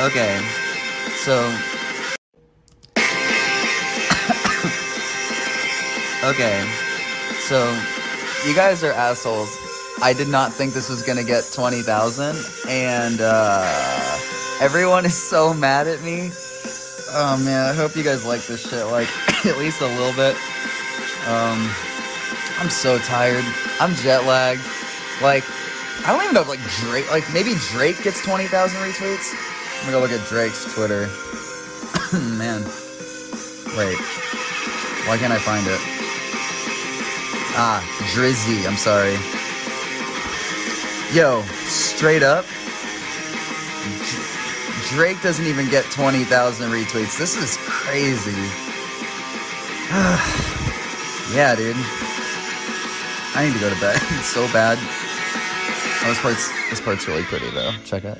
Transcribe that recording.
Okay, so. okay, so you guys are assholes. I did not think this was gonna get 20,000, and uh, everyone is so mad at me. Oh man, I hope you guys like this shit, like, at least a little bit. Um, I'm so tired. I'm jet lagged. Like, I don't even know if like Drake, like maybe Drake gets 20,000 retweets. I'm gonna go look at Drake's Twitter. Man. Wait. Why can't I find it? Ah, Drizzy. I'm sorry. Yo, straight up. Dr- Drake doesn't even get 20,000 retweets. This is crazy. yeah, dude. I need to go to bed. It's so bad. Oh, this part's this part's really pretty though. Check it.